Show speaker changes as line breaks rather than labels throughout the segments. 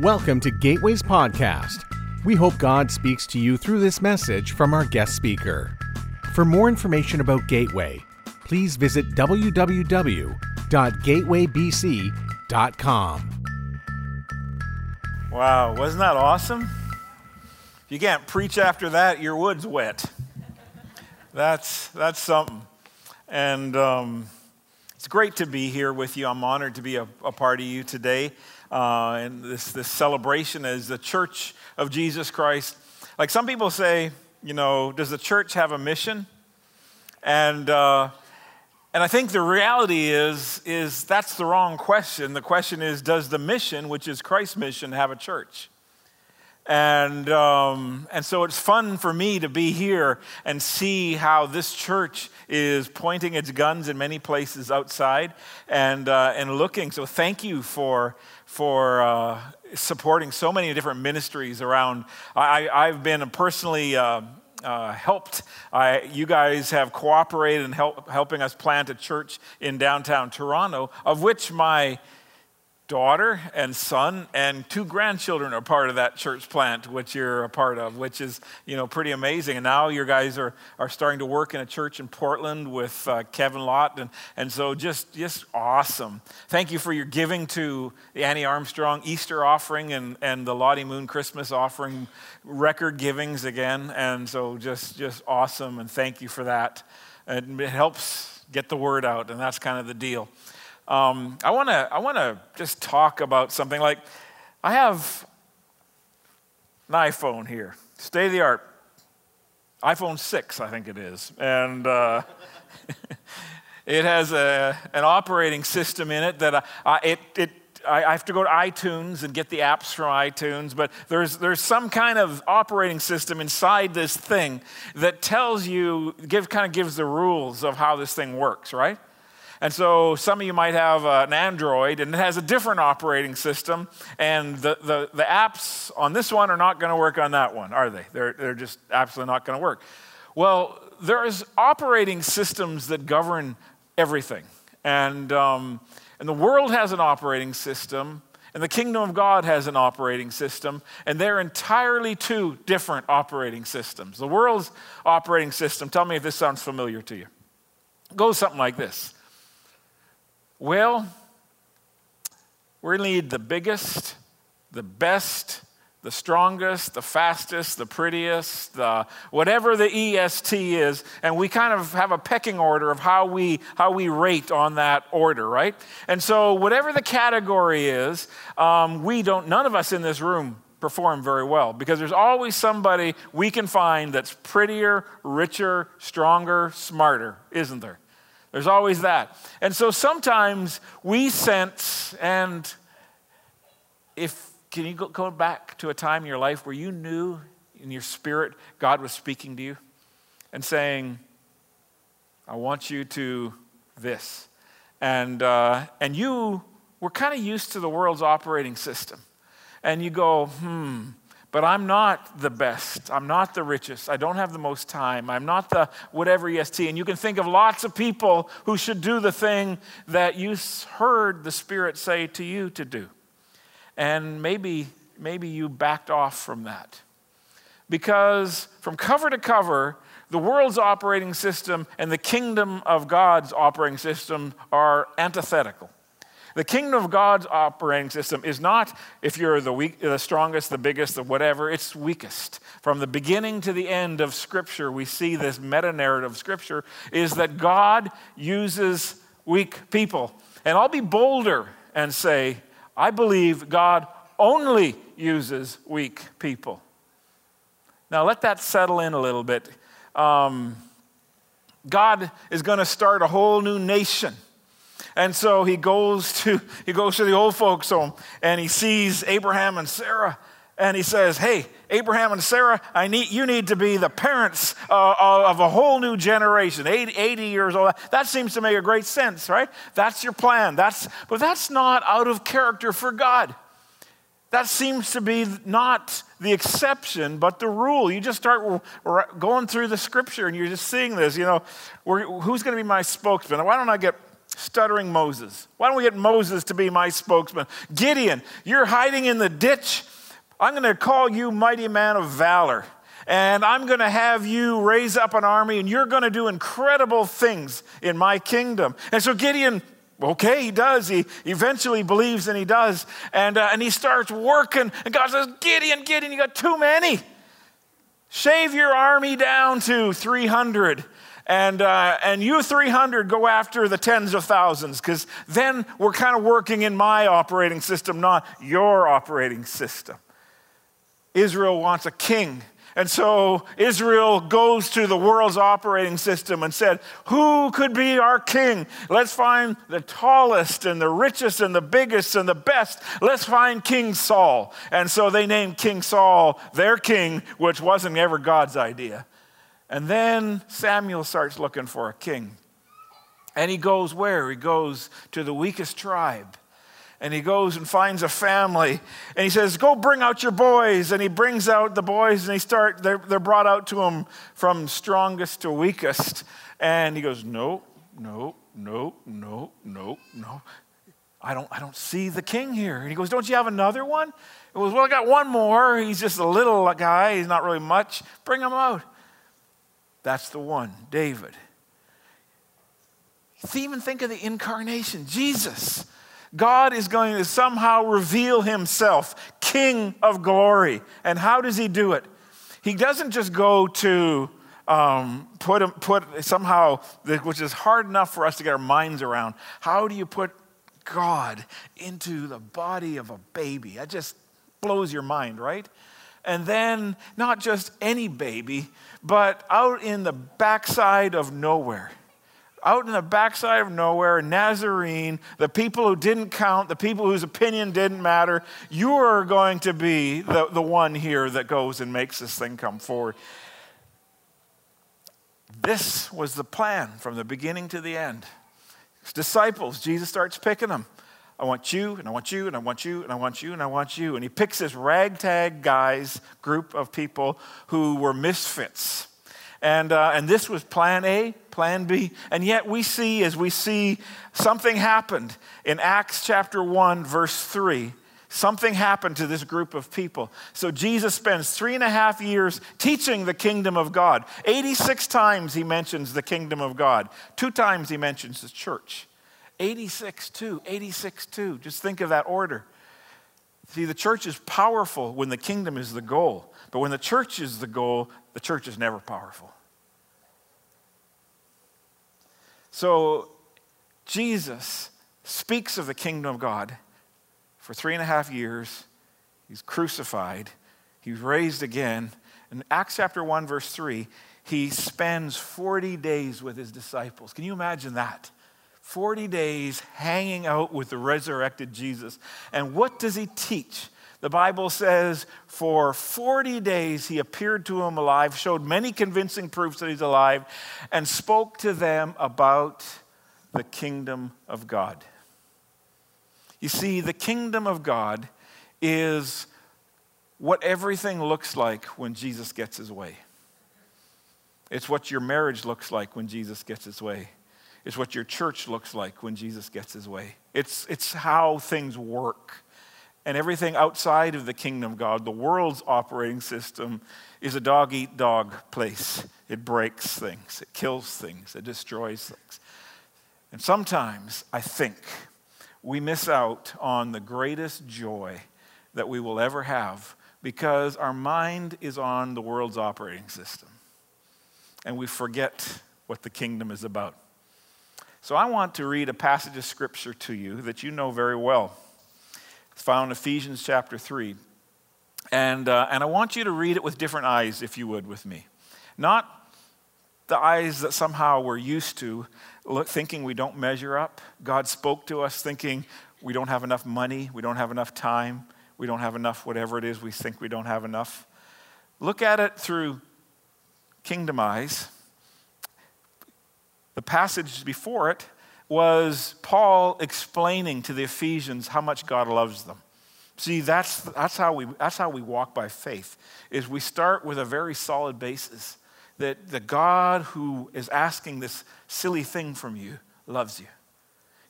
Welcome to Gateways Podcast. We hope God speaks to you through this message from our guest speaker. For more information about Gateway, please visit www.gatewaybc.com.
Wow, wasn't that awesome? If you can't preach after that, your wood's wet. That's, that's something. And um, it's great to be here with you. I'm honored to be a, a part of you today. Uh, and this, this celebration as the Church of Jesus Christ. Like some people say, you know, does the church have a mission? And, uh, and I think the reality is, is that's the wrong question. The question is, does the mission, which is Christ's mission, have a church? And, um, and so it's fun for me to be here and see how this church is pointing its guns in many places outside and, uh, and looking. So thank you for, for uh, supporting so many different ministries around. I, I've been personally uh, uh, helped. I, you guys have cooperated in help, helping us plant a church in downtown Toronto, of which my daughter and son and two grandchildren are part of that church plant which you're a part of which is you know pretty amazing. And now your guys are, are starting to work in a church in portland with uh, kevin lott and, and so just just awesome. Thank you for your giving to the annie armstrong easter offering and, and the lottie moon christmas offering record givings again. And so just just awesome and thank you for that. And it helps get the word out and that's kind of the deal um, I want to I want to just talk about something like I have an iPhone here, state of the art, iPhone six, I think it is, and. Uh, it has a, an operating system in it that I, it, it I have to go to iTunes and get the apps from iTunes, but there's, there's some kind of operating system inside this thing that tells you, give, kind of gives the rules of how this thing works, right? And so some of you might have uh, an Android and it has a different operating system, and the, the, the apps on this one are not going to work on that one, are they? They're, they're just absolutely not going to work. Well, there's operating systems that govern everything. And, um, and the world has an operating system, and the kingdom of God has an operating system, and they're entirely two different operating systems. The world's operating system, tell me if this sounds familiar to you, goes something like this well, we need the biggest, the best, the strongest, the fastest, the prettiest, the whatever the EST is, and we kind of have a pecking order of how we how we rate on that order, right? And so whatever the category is, um, we don't. None of us in this room perform very well because there's always somebody we can find that's prettier, richer, stronger, smarter, isn't there? There's always that. And so sometimes we sense, and if, can you go, go back to a time in your life where you knew in your spirit God was speaking to you and saying, I want you to this. And, uh, and you were kind of used to the world's operating system. And you go, hmm, but I'm not the best. I'm not the richest. I don't have the most time. I'm not the whatever EST. And you can think of lots of people who should do the thing that you heard the Spirit say to you to do. And maybe, maybe you backed off from that. Because from cover to cover, the world's operating system and the kingdom of God's operating system are antithetical. The kingdom of God's operating system is not if you're the, weak, the strongest, the biggest, the whatever, it's weakest. From the beginning to the end of Scripture, we see this meta narrative of Scripture is that God uses weak people. And I'll be bolder and say, I believe God only uses weak people. Now, let that settle in a little bit. Um, God is going to start a whole new nation. And so he goes to he goes to the old folks home and he sees Abraham and Sarah and he says, "Hey, Abraham and Sarah, I need you need to be the parents uh, of a whole new generation, 80, 80, years old. That seems to make a great sense, right? That's your plan. That's but that's not out of character for God. That seems to be not the exception, but the rule. You just start going through the scripture and you're just seeing this. You know, who's going to be my spokesman? Why don't I get Stuttering Moses. Why don't we get Moses to be my spokesman? Gideon, you're hiding in the ditch. I'm going to call you mighty man of valor. And I'm going to have you raise up an army, and you're going to do incredible things in my kingdom. And so Gideon Okay, he does. He eventually believes and he does. And, uh, and he starts working. And God says, Gideon, Gideon, you got too many. Shave your army down to 300. And, uh, and you 300 go after the tens of thousands because then we're kind of working in my operating system, not your operating system. Israel wants a king. And so Israel goes to the world's operating system and said, Who could be our king? Let's find the tallest and the richest and the biggest and the best. Let's find King Saul. And so they named King Saul their king, which wasn't ever God's idea. And then Samuel starts looking for a king. And he goes where? He goes to the weakest tribe. And he goes and finds a family. And he says go bring out your boys. And he brings out the boys and they start they're, they're brought out to him from strongest to weakest. And he goes no no no no no no. I don't i don't see the king here. And he goes don't you have another one? It was well i got one more. He's just a little guy. He's not really much. Bring him out that's the one david even think of the incarnation jesus God is going to somehow reveal himself, King of glory. And how does he do it? He doesn't just go to um, put, put somehow, which is hard enough for us to get our minds around. How do you put God into the body of a baby? That just blows your mind, right? And then not just any baby, but out in the backside of nowhere out in the backside of nowhere, Nazarene, the people who didn't count, the people whose opinion didn't matter, you are going to be the, the one here that goes and makes this thing come forward. This was the plan from the beginning to the end. His disciples, Jesus starts picking them. I want you, and I want you, and I want you, and I want you, and I want you. And he picks this ragtag guys, group of people who were misfits. And, uh, and this was plan A, plan B. And yet we see, as we see something happened in Acts chapter 1, verse 3, something happened to this group of people. So Jesus spends three and a half years teaching the kingdom of God. 86 times he mentions the kingdom of God, two times he mentions the church. 86 2, 86 2. Just think of that order. See, the church is powerful when the kingdom is the goal. But when the church is the goal, the church is never powerful. So Jesus speaks of the kingdom of God for three and a half years. He's crucified, he's raised again. In Acts chapter 1, verse 3, he spends 40 days with his disciples. Can you imagine that? 40 days hanging out with the resurrected Jesus. And what does he teach? The Bible says for 40 days he appeared to them alive, showed many convincing proofs that he's alive, and spoke to them about the kingdom of God. You see, the kingdom of God is what everything looks like when Jesus gets his way. It's what your marriage looks like when Jesus gets his way. It's what your church looks like when Jesus gets his way. It's, it's how things work and everything outside of the kingdom of God, the world's operating system, is a dog eat dog place. It breaks things, it kills things, it destroys things. And sometimes I think we miss out on the greatest joy that we will ever have because our mind is on the world's operating system. And we forget what the kingdom is about. So I want to read a passage of scripture to you that you know very well. It's found in Ephesians chapter 3. And, uh, and I want you to read it with different eyes, if you would, with me. Not the eyes that somehow we're used to, look, thinking we don't measure up. God spoke to us thinking we don't have enough money, we don't have enough time, we don't have enough, whatever it is we think we don't have enough. Look at it through kingdom eyes. The passage before it was Paul explaining to the Ephesians how much God loves them. See, that's, that's, how we, that's how we walk by faith, is we start with a very solid basis that the God who is asking this silly thing from you loves you.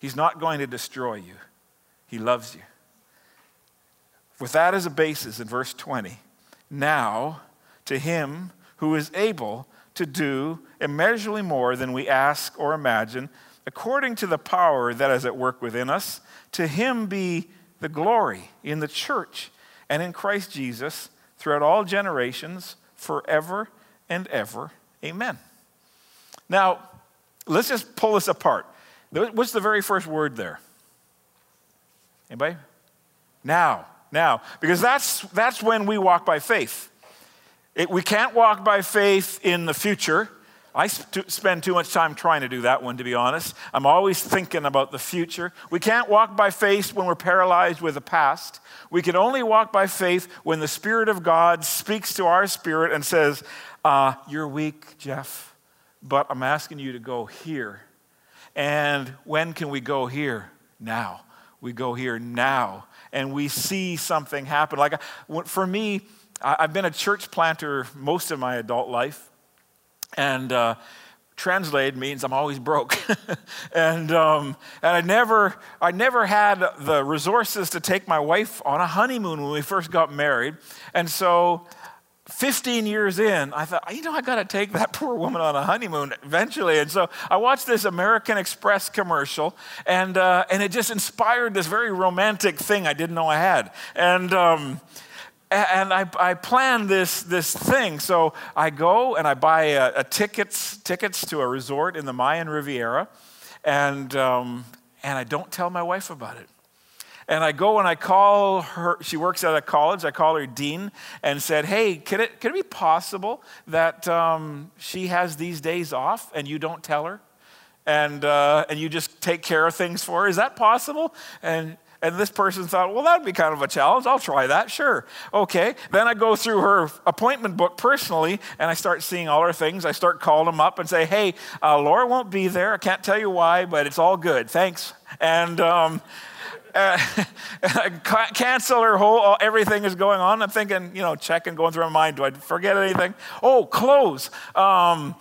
He's not going to destroy you, He loves you. With that as a basis in verse 20, now to Him who is able to do immeasurably more than we ask or imagine, according to the power that is at work within us, to Him be the glory in the church and in Christ Jesus throughout all generations, forever and ever. Amen. Now, let's just pull this apart. What's the very first word there? Anybody? Now, now, because that's, that's when we walk by faith. It, we can't walk by faith in the future. I sp- spend too much time trying to do that one, to be honest. I'm always thinking about the future. We can't walk by faith when we're paralyzed with the past. We can only walk by faith when the Spirit of God speaks to our spirit and says, uh, You're weak, Jeff, but I'm asking you to go here. And when can we go here? Now. We go here now. And we see something happen. Like for me, I've been a church planter most of my adult life. And uh, translated means I'm always broke. and um, and I never, I never had the resources to take my wife on a honeymoon when we first got married. And so 15 years in, I thought, you know, I got to take that poor woman on a honeymoon eventually. And so I watched this American Express commercial, and, uh, and it just inspired this very romantic thing I didn't know I had. And, um, and I, I planned this, this thing. So I go and I buy a, a tickets, tickets to a resort in the Mayan Riviera, and, um, and I don't tell my wife about it. And I go and I call her, she works at a college, I call her Dean and said, Hey, could it, could it be possible that um, she has these days off and you don't tell her? And, uh, and you just take care of things for her? Is that possible? And and this person thought, well, that'd be kind of a challenge. I'll try that, sure. Okay. Then I go through her appointment book personally and I start seeing all her things. I start calling them up and say, hey, uh, Laura won't be there. I can't tell you why, but it's all good. Thanks. And, um, uh, cancel her whole, everything is going on. I'm thinking, you know, checking, going through my mind, do I forget anything? Oh, clothes. Um,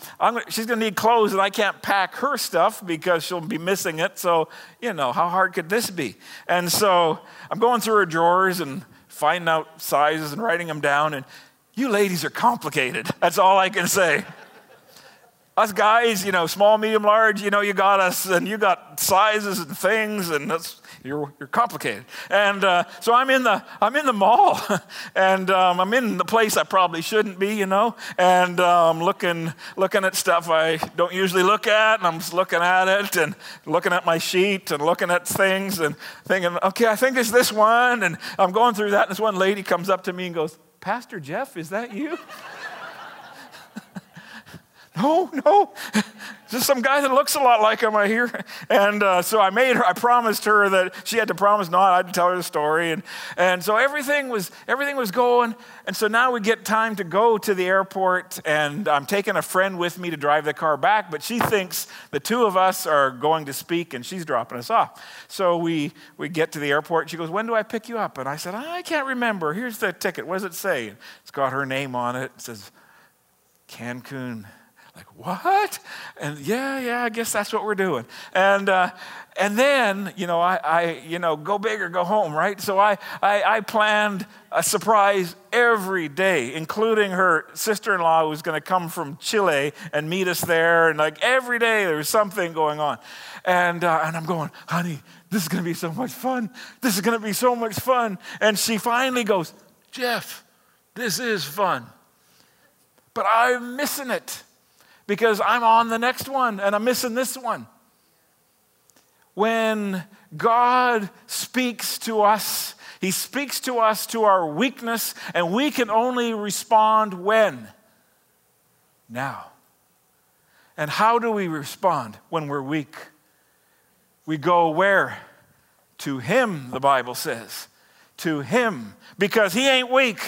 she's going to need clothes, and I can't pack her stuff because she'll be missing it. So, you know, how hard could this be? And so I'm going through her drawers and finding out sizes and writing them down. And you ladies are complicated. That's all I can say us guys, you know, small, medium, large, you know, you got us, and you got sizes and things, and that's you're, you're complicated. And uh, so I'm in the, I'm in the mall and um, I'm in the place I probably shouldn't be, you know, and um, looking, looking at stuff I don't usually look at. And I'm looking at it and looking at my sheet and looking at things and thinking, okay, I think it's this one. And I'm going through that. And this one lady comes up to me and goes, Pastor Jeff, is that you? no, no, just some guy that looks a lot like him, I hear. And uh, so I made her, I promised her that she had to promise not, I had to tell her the story. And, and so everything was, everything was going. And so now we get time to go to the airport, and I'm taking a friend with me to drive the car back, but she thinks the two of us are going to speak, and she's dropping us off. So we, we get to the airport. She goes, When do I pick you up? And I said, I can't remember. Here's the ticket. What does it say? It's got her name on it. It says, Cancun like, what? And yeah, yeah, I guess that's what we're doing. And, uh, and then, you know, I, I, you know, go big or go home, right? So I, I, I planned a surprise every day, including her sister-in-law who was going to come from Chile and meet us there. And like every day there was something going on. And, uh, and I'm going, honey, this is going to be so much fun. This is going to be so much fun. And she finally goes, Jeff, this is fun. But I'm missing it because I'm on the next one and I'm missing this one. When God speaks to us, He speaks to us to our weakness, and we can only respond when? Now. And how do we respond when we're weak? We go where? To Him, the Bible says. To Him, because He ain't weak.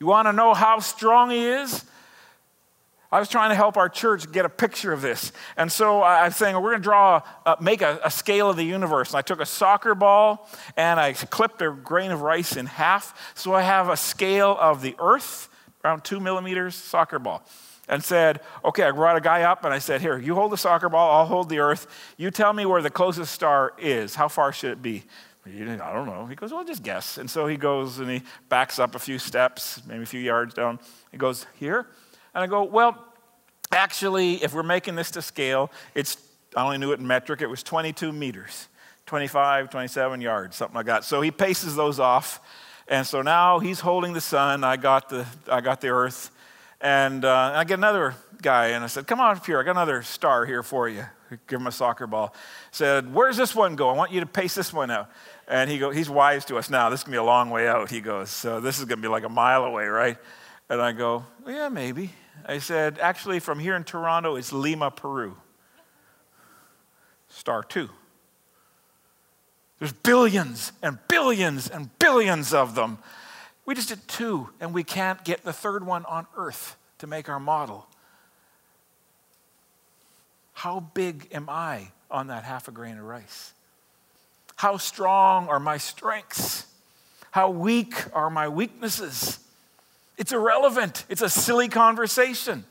You want to know how strong He is? I was trying to help our church get a picture of this. And so I was saying, we're going to draw, uh, make a, a, scale of the universe. And I took a soccer ball and I clipped a grain of rice in half. So I have a scale of the earth, around two millimeters, soccer ball. and said, Okay, I brought a guy up and I said, Here, you hold the soccer ball, I'll hold the earth. You tell me where the closest star is. How far should it be? I don't know. He goes, Well, just guess. And so he goes and he backs up a few steps, maybe a few yards down. He goes, Here? And I go, Well, actually, if we're making this to scale, it's, I only knew it in metric, it was 22 meters, 25, 27 yards, something like that. So he paces those off. And so now he's holding the sun. I got the, I got the earth. And uh, I get another guy, and I said, Come on up here. I got another star here for you. Give him a soccer ball. Said, Where's this one go? I want you to pace this one out. And he go, he's wise to us now. This is going to be a long way out. He goes, So this is going to be like a mile away, right? And I go, well, Yeah, maybe. I said, Actually, from here in Toronto, it's Lima, Peru. Star two. There's billions and billions and billions of them. We just did two, and we can't get the third one on Earth to make our model. How big am I on that half a grain of rice? How strong are my strengths? How weak are my weaknesses? It's irrelevant. It's a silly conversation.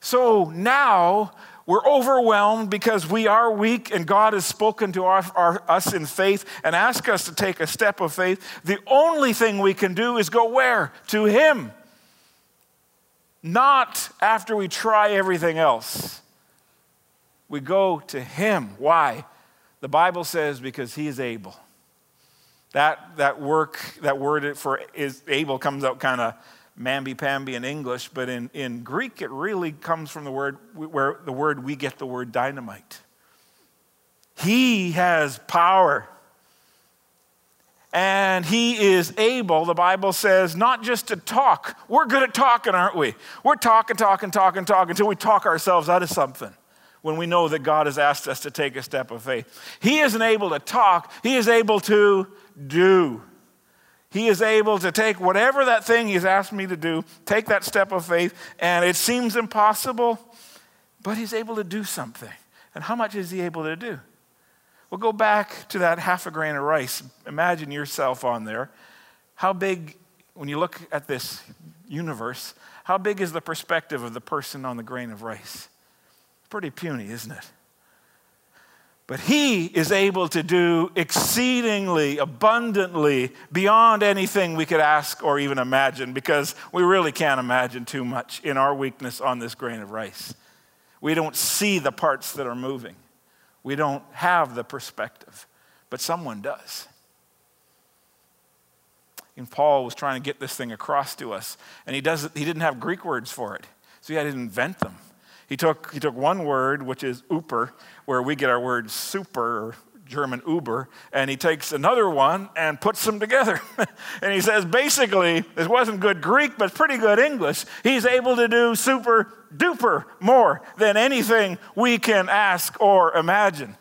So now we're overwhelmed because we are weak and God has spoken to our, our, us in faith and asked us to take a step of faith. The only thing we can do is go where? To Him. Not after we try everything else. We go to Him. Why? The Bible says because He is able. That, that work, that word for is able comes out kind of mamby-pamby in English, but in, in Greek it really comes from the word where the word we get the word dynamite. He has power. And he is able, the Bible says, not just to talk. We're good at talking, aren't we? We're talking, talking, talking, talking until we talk ourselves out of something when we know that God has asked us to take a step of faith. He isn't able to talk, He is able to do. He is able to take whatever that thing He's asked me to do, take that step of faith, and it seems impossible, but He's able to do something. And how much is He able to do? We'll go back to that half a grain of rice. Imagine yourself on there. How big, when you look at this universe, how big is the perspective of the person on the grain of rice? Pretty puny, isn't it? But he is able to do exceedingly abundantly beyond anything we could ask or even imagine because we really can't imagine too much in our weakness on this grain of rice. We don't see the parts that are moving, we don't have the perspective, but someone does. And Paul was trying to get this thing across to us, and he, doesn't, he didn't have Greek words for it, so he had to invent them. He took, he took one word, which is Uber, where we get our word super, or German Uber, and he takes another one and puts them together. and he says, basically, this wasn't good Greek, but pretty good English. He's able to do super duper more than anything we can ask or imagine.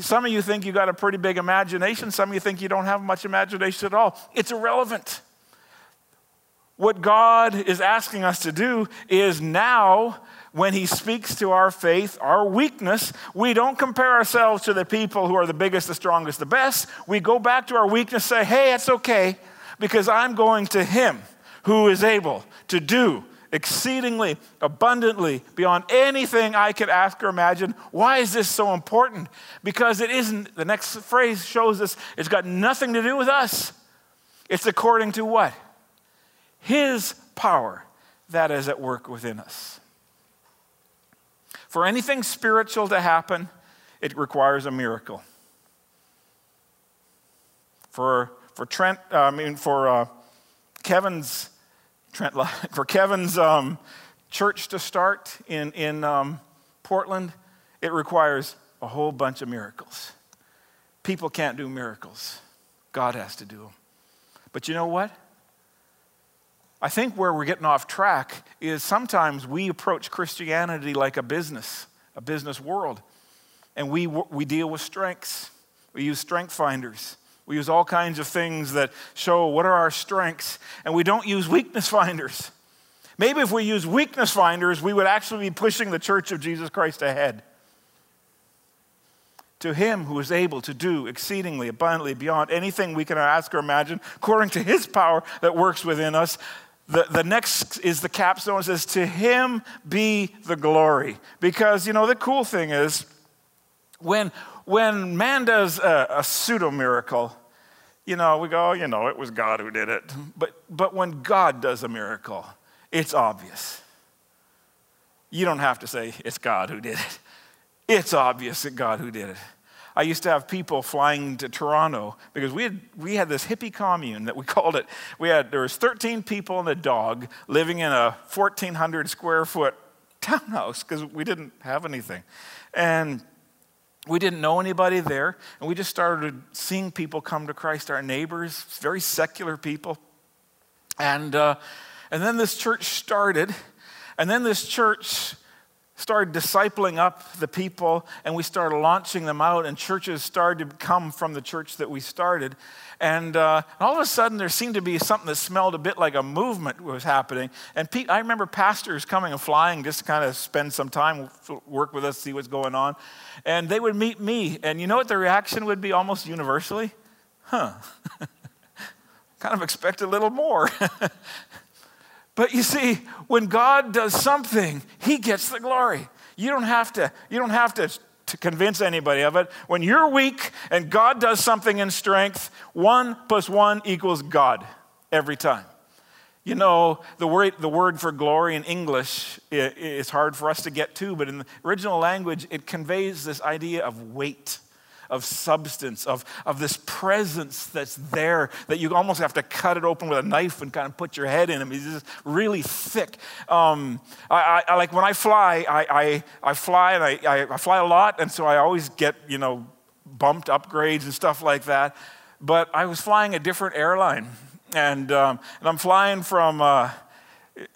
Some of you think you got a pretty big imagination, some of you think you don't have much imagination at all. It's irrelevant. What God is asking us to do is now when he speaks to our faith, our weakness, we don't compare ourselves to the people who are the biggest, the strongest, the best. We go back to our weakness, say, hey, it's okay, because I'm going to him who is able to do exceedingly abundantly beyond anything I could ask or imagine. Why is this so important? Because it isn't, the next phrase shows us it's got nothing to do with us. It's according to what? His power that is at work within us. For anything spiritual to happen, it requires a miracle. For, for Trent, uh, I mean, for uh, Kevin's, Trent, for Kevin's um, church to start in, in um, Portland, it requires a whole bunch of miracles. People can't do miracles, God has to do them. But you know what? I think where we're getting off track is sometimes we approach Christianity like a business, a business world, and we, we deal with strengths. We use strength finders. We use all kinds of things that show what are our strengths, and we don't use weakness finders. Maybe if we use weakness finders, we would actually be pushing the church of Jesus Christ ahead. To him who is able to do exceedingly abundantly beyond anything we can ask or imagine, according to his power that works within us, the, the next is the capstone. Says, To him be the glory. Because, you know, the cool thing is when, when man does a, a pseudo miracle, you know, we go, oh, you know, it was God who did it. But, but when God does a miracle, it's obvious. You don't have to say it's God who did it. It's obvious that God who did it. I used to have people flying to Toronto because we had, we had this hippie commune that we called it. We had, there was 13 people and a dog living in a 1,400 square foot townhouse because we didn't have anything. And we didn't know anybody there. And we just started seeing people come to Christ, our neighbors, very secular people. And, uh, and then this church started. And then this church started discipling up the people and we started launching them out and churches started to come from the church that we started. And, uh, all of a sudden there seemed to be something that smelled a bit like a movement was happening. And Pete, i remember pastors coming and flying just to kind of spend some time work with us see what's going on. And they would meet me and you know what the reaction would be almost universally? Huh. Kind of expect a little more But you see, when God does something, he gets the glory. You don't have to, you don't have to, to convince anybody of it. When you're weak and God does something in strength, one plus one equals God every time. You know, the word, the word for glory in English is hard for us to get to, but in the original language, it conveys this idea of weight of substance, of, of this presence that's there that you almost have to cut it open with a knife and kind of put your head in. I mean, it's just really thick. Um, I, I, like when I fly, I, I, I fly and I, I, I fly a lot, and so I always get, you know, bumped upgrades and stuff like that. But I was flying a different airline, and, um, and I'm flying from uh,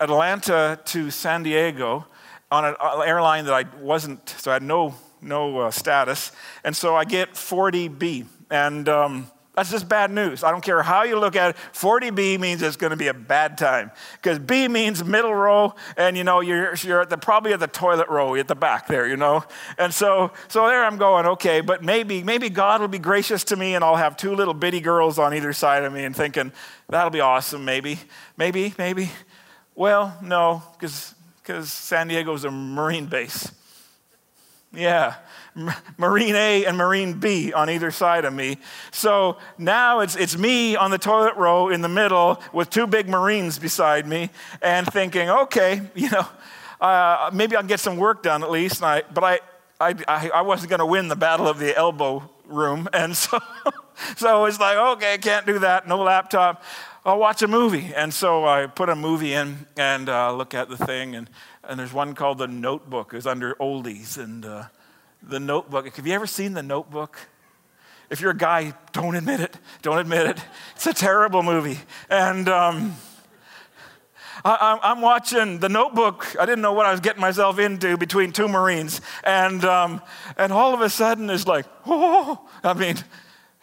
Atlanta to San Diego on an airline that I wasn't, so I had no no uh, status. And so I get 40B. And um, that's just bad news. I don't care how you look at it. 40B means it's going to be a bad time because B means middle row, and you know you're, you're at the, probably at the toilet row at the back there, you know. And so, so there I'm going. Okay, but maybe maybe God will be gracious to me, and I'll have two little bitty girls on either side of me, and thinking that'll be awesome. Maybe, maybe, maybe. Well, no, because because San Diego's a Marine base. Yeah, Marine A and Marine B on either side of me. So now it's, it's me on the toilet row in the middle with two big Marines beside me and thinking, okay, you know, uh, maybe I'll get some work done at least. I, but I, I, I wasn't going to win the battle of the elbow room. And so, so it's like, okay, I can't do that, no laptop. I'll watch a movie. And so I put a movie in and uh, look at the thing. And and there's one called The Notebook. It's under oldies. And uh, The Notebook. Have you ever seen The Notebook? If you're a guy, don't admit it. Don't admit it. It's a terrible movie. And um, I, am watching The Notebook. I didn't know what I was getting myself into between two Marines. And, um, and all of a sudden, it's like, oh, I mean,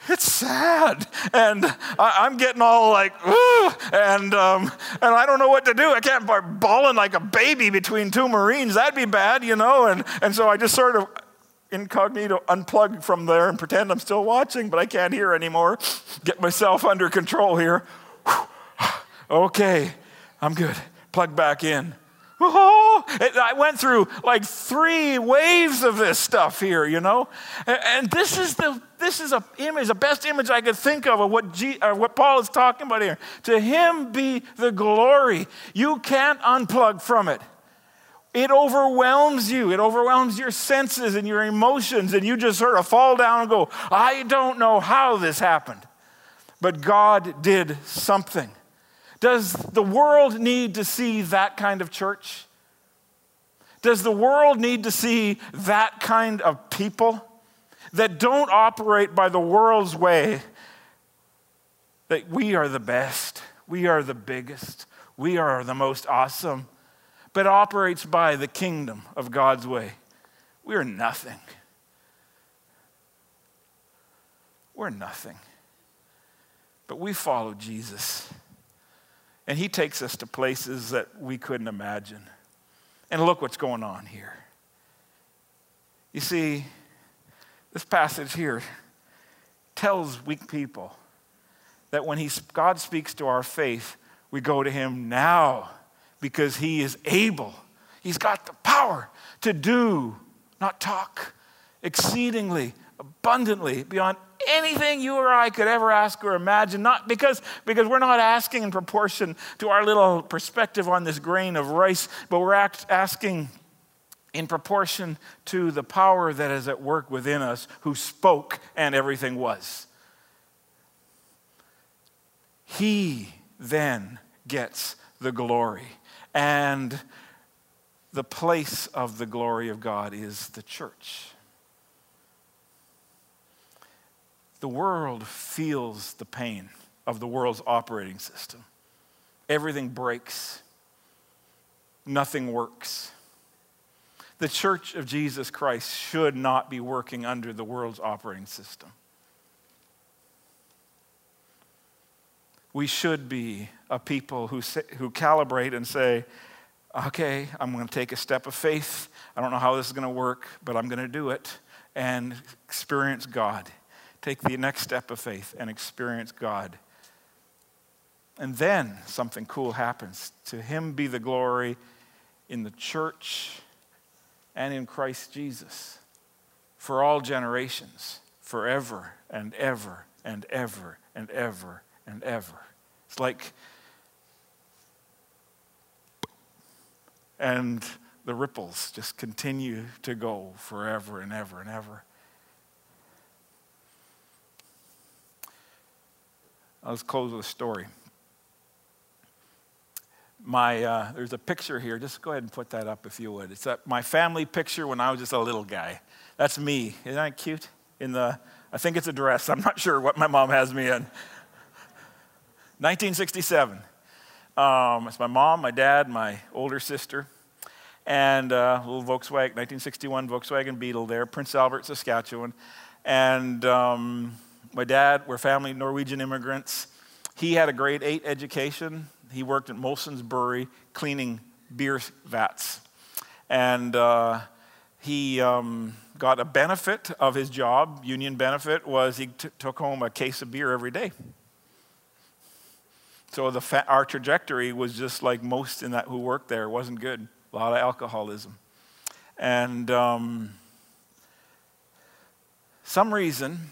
it's sad. And I, am getting all like, ooh, and, um, and I don't know what to do. I can't start bawling like a baby between two Marines. That'd be bad, you know? And, and so I just sort of incognito unplug from there and pretend I'm still watching, but I can't hear anymore. Get myself under control here. okay, I'm good. Plug back in. Oh, I went through like three waves of this stuff here, you know? And this is the this is a image, the best image I could think of of what, G, what Paul is talking about here. To him be the glory. You can't unplug from it. It overwhelms you. It overwhelms your senses and your emotions, and you just sort of fall down and go, I don't know how this happened. But God did something. Does the world need to see that kind of church? Does the world need to see that kind of people that don't operate by the world's way? That we are the best, we are the biggest, we are the most awesome, but operates by the kingdom of God's way. We're nothing. We're nothing. But we follow Jesus. And he takes us to places that we couldn't imagine. And look what's going on here. You see, this passage here tells weak people that when he, God speaks to our faith, We go to him now because he is able. He's got the power to do, not talk, exceedingly, abundantly, beyond anything you or I could ever ask or imagine. Not because, because we're not asking in proportion to our little perspective on this grain of rice, but we're act, asking in proportion to the power that is at work within us who spoke and everything was. He then gets the glory. And the place of the glory of God is the church. The world feels the pain of the world's operating system. Everything breaks, nothing works. The church of Jesus Christ should not be working under the world's operating system. We should be a people who, say, who calibrate and say, okay, I'm going to take a step of faith. I don't know how this is going to work, but I'm going to do it and experience God. Take the next step of faith and experience God. And then something cool happens. To Him be the glory in the church and in Christ Jesus for all generations, forever and ever and ever and ever and ever. It's like and the ripples just continue to go forever and ever and ever. Let's close with a story. My, uh, there's a picture here. Just go ahead and put that up if you would. It's that, my family picture when I was just a little guy. That's me. Isn't that cute? In the, I think it's a dress. I'm not sure what my mom has me in. 1967. Um, it's my mom, my dad, my older sister, and uh, a little Volkswagen, 1961 Volkswagen Beetle there, Prince Albert, Saskatchewan. And um, my dad, we're family Norwegian immigrants. He had a grade eight education. He worked at Molson's Brewery cleaning beer vats. And uh, he um, got a benefit of his job, union benefit, was he t- took home a case of beer every day. So fa- our trajectory was just like most in that who worked there. It wasn't good. A lot of alcoholism. And um, some reason,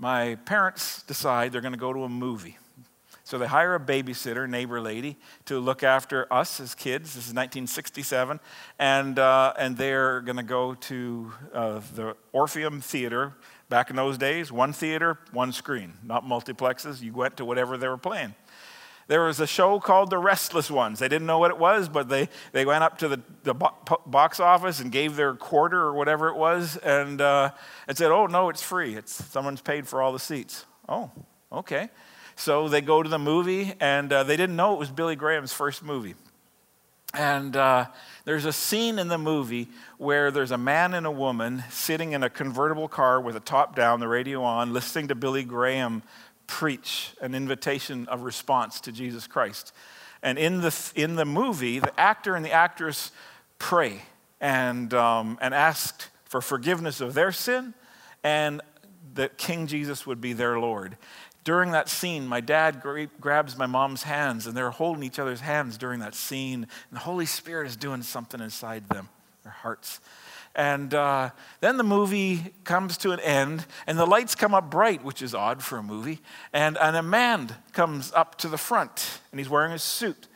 my parents decide they're going to go to a movie. So they hire a babysitter, neighbor lady, to look after us as kids. This is 1967. And, uh, and they're going to go to uh, the Orpheum Theater. Back in those days, one theater, one screen, not multiplexes. You went to whatever they were playing. There was a show called The Restless Ones. They didn't know what it was, but they, they went up to the, the box office and gave their quarter or whatever it was and, uh, and said, Oh, no, it's free. It's, someone's paid for all the seats. Oh, okay. So they go to the movie, and uh, they didn't know it was Billy Graham's first movie. And uh, there's a scene in the movie where there's a man and a woman sitting in a convertible car with a top down, the radio on, listening to Billy Graham preach an invitation of response to Jesus Christ. And in the, in the movie, the actor and the actress pray and, um, and asked for forgiveness of their sin and that King Jesus would be their Lord. During that scene, my dad gra- grabs my mom's hands, and they're holding each other's hands during that scene. And the Holy Spirit is doing something inside them, their hearts. And uh, then the movie comes to an end, and the lights come up bright, which is odd for a movie. And, and a man comes up to the front, and he's wearing a suit.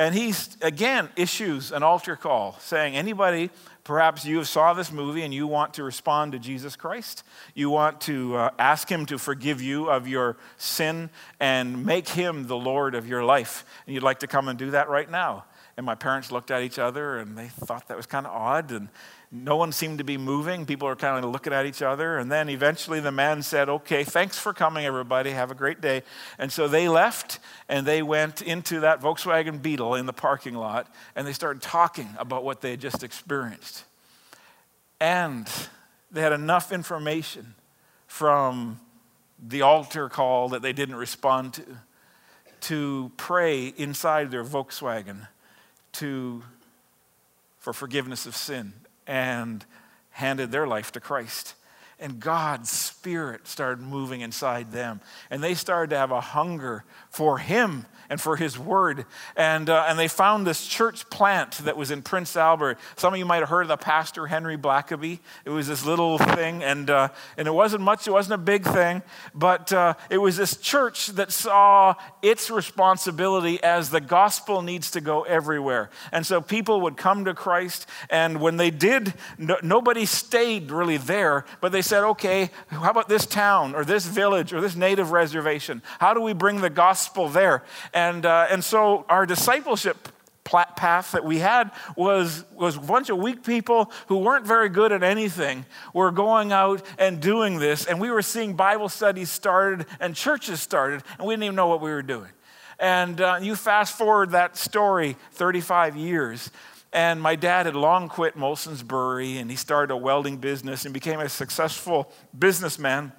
And he again issues an altar call saying, Anybody, perhaps you have saw this movie and you want to respond to Jesus Christ, you want to uh, ask him to forgive you of your sin and make him the Lord of your life, and you'd like to come and do that right now. And my parents looked at each other and they thought that was kind of odd. And no one seemed to be moving. People were kind of looking at each other. And then eventually the man said, Okay, thanks for coming, everybody. Have a great day. And so they left and they went into that Volkswagen Beetle in the parking lot and they started talking about what they had just experienced. And they had enough information from the altar call that they didn't respond to to pray inside their Volkswagen to, for forgiveness of sin and handed their life to Christ. And God's Spirit started moving inside them. And they started to have a hunger for Him and for His Word. And, uh, and they found this church plant that was in Prince Albert. Some of you might have heard of the pastor, Henry Blackaby. It was this little thing, and, uh, and it wasn't much, it wasn't a big thing, but uh, it was this church that saw its responsibility as the gospel needs to go everywhere. And so people would come to Christ, and when they did, no, nobody stayed really there, but they said, okay, how about this town or this village or this native reservation? How do we bring the gospel there? And, uh, and so our discipleship path that we had was, was a bunch of weak people who weren't very good at anything were going out and doing this and we were seeing bible studies started and churches started and we didn't even know what we were doing and uh, you fast forward that story 35 years and my dad had long quit Molson's Brewery and he started a welding business and became a successful businessman.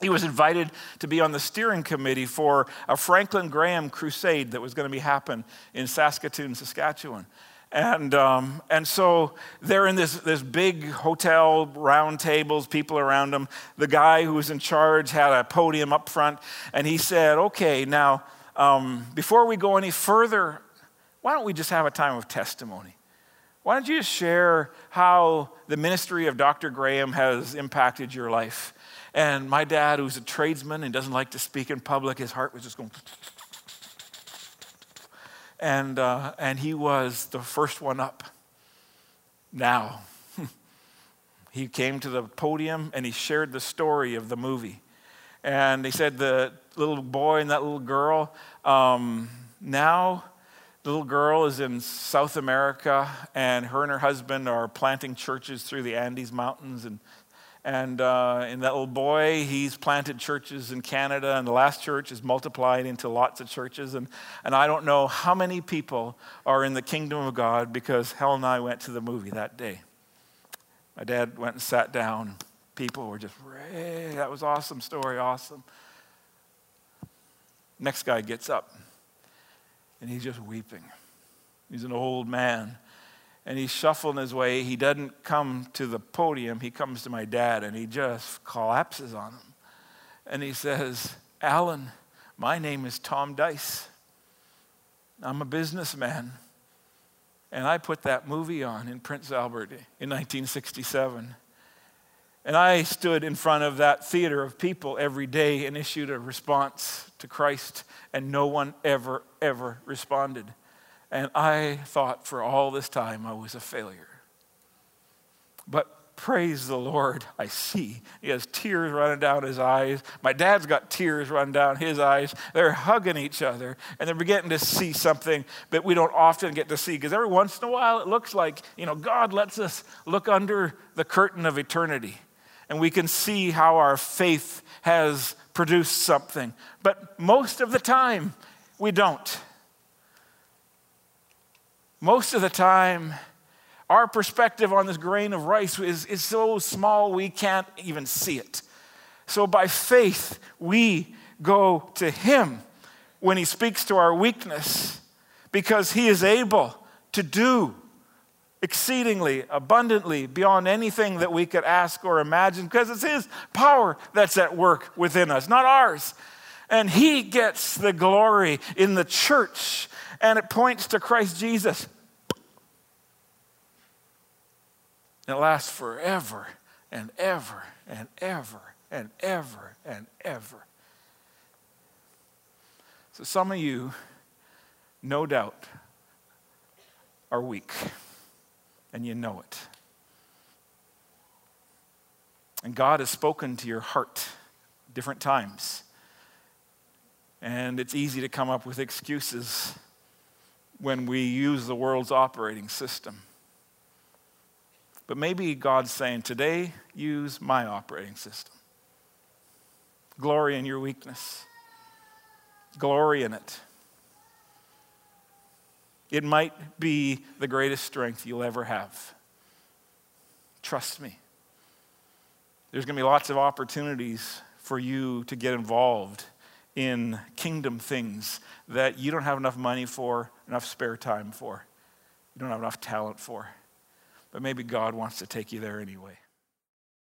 He was invited to be on the steering committee for a Franklin Graham crusade that was going to be happen in Saskatoon, Saskatchewan. And, um, and so they're in this, this big hotel, round tables, people around them. The guy who was in charge had a podium up front, and he said, Okay, now, um, before we go any further, why don't we just have a time of testimony? Why don't you just share how the ministry of Dr. Graham has impacted your life? And my dad, who's a tradesman and doesn't like to speak in public, his heart was just going. And, uh, and he was the first one up. Now, he came to the podium and he shared the story of the movie. And he said the little boy and that little girl, um, now little girl is in South America, and her and her husband are planting churches through the Andes Mountains. And, and, uh, and that little boy, he's planted churches in Canada, and the last church is multiplied into lots of churches. And, and I don't know how many people are in the kingdom of God because Helen and I went to the movie that day. My dad went and sat down. People were just, that was awesome story, awesome. Next guy gets up and he's just weeping. He's an old man. And he's shuffling his way. He doesn't come to the podium, he comes to my dad and he just collapses on him. And he says, Alan, my name is Tom Dice. I'm a businessman. And I put that movie on in Prince Albert in 1967. And I stood in front of that theater of people every day and issued a response to Christ, and no one ever, ever responded. And I thought for all this time I was a failure. But praise the Lord, I see. He has tears running down his eyes. My dad's got tears running down his eyes. They're hugging each other, and they're beginning to see something that we don't often get to see. Because every once in a while, it looks like, you know, God lets us look under the curtain of eternity and we can see how our faith has produced something. But most of the time, we don't. Most of the time, our perspective on this grain of rice is, is so small we can't even see it. So, by faith, we go to Him when He speaks to our weakness because He is able to do exceedingly abundantly beyond anything that we could ask or imagine because it's His power that's at work within us, not ours. And He gets the glory in the church, and it points to Christ Jesus. It lasts forever and ever and ever and ever and ever. So, some of you, no doubt, are weak and you know it. And God has spoken to your heart different times. And it's easy to come up with excuses when we use the world's operating system. But maybe God's saying, today, use my operating system. Glory in your weakness, glory in it. It might be the greatest strength you'll ever have. Trust me. There's going to be lots of opportunities for you to get involved in kingdom things that you don't have enough money for, enough spare time for, you don't have enough talent for. But maybe God wants to take you there anyway.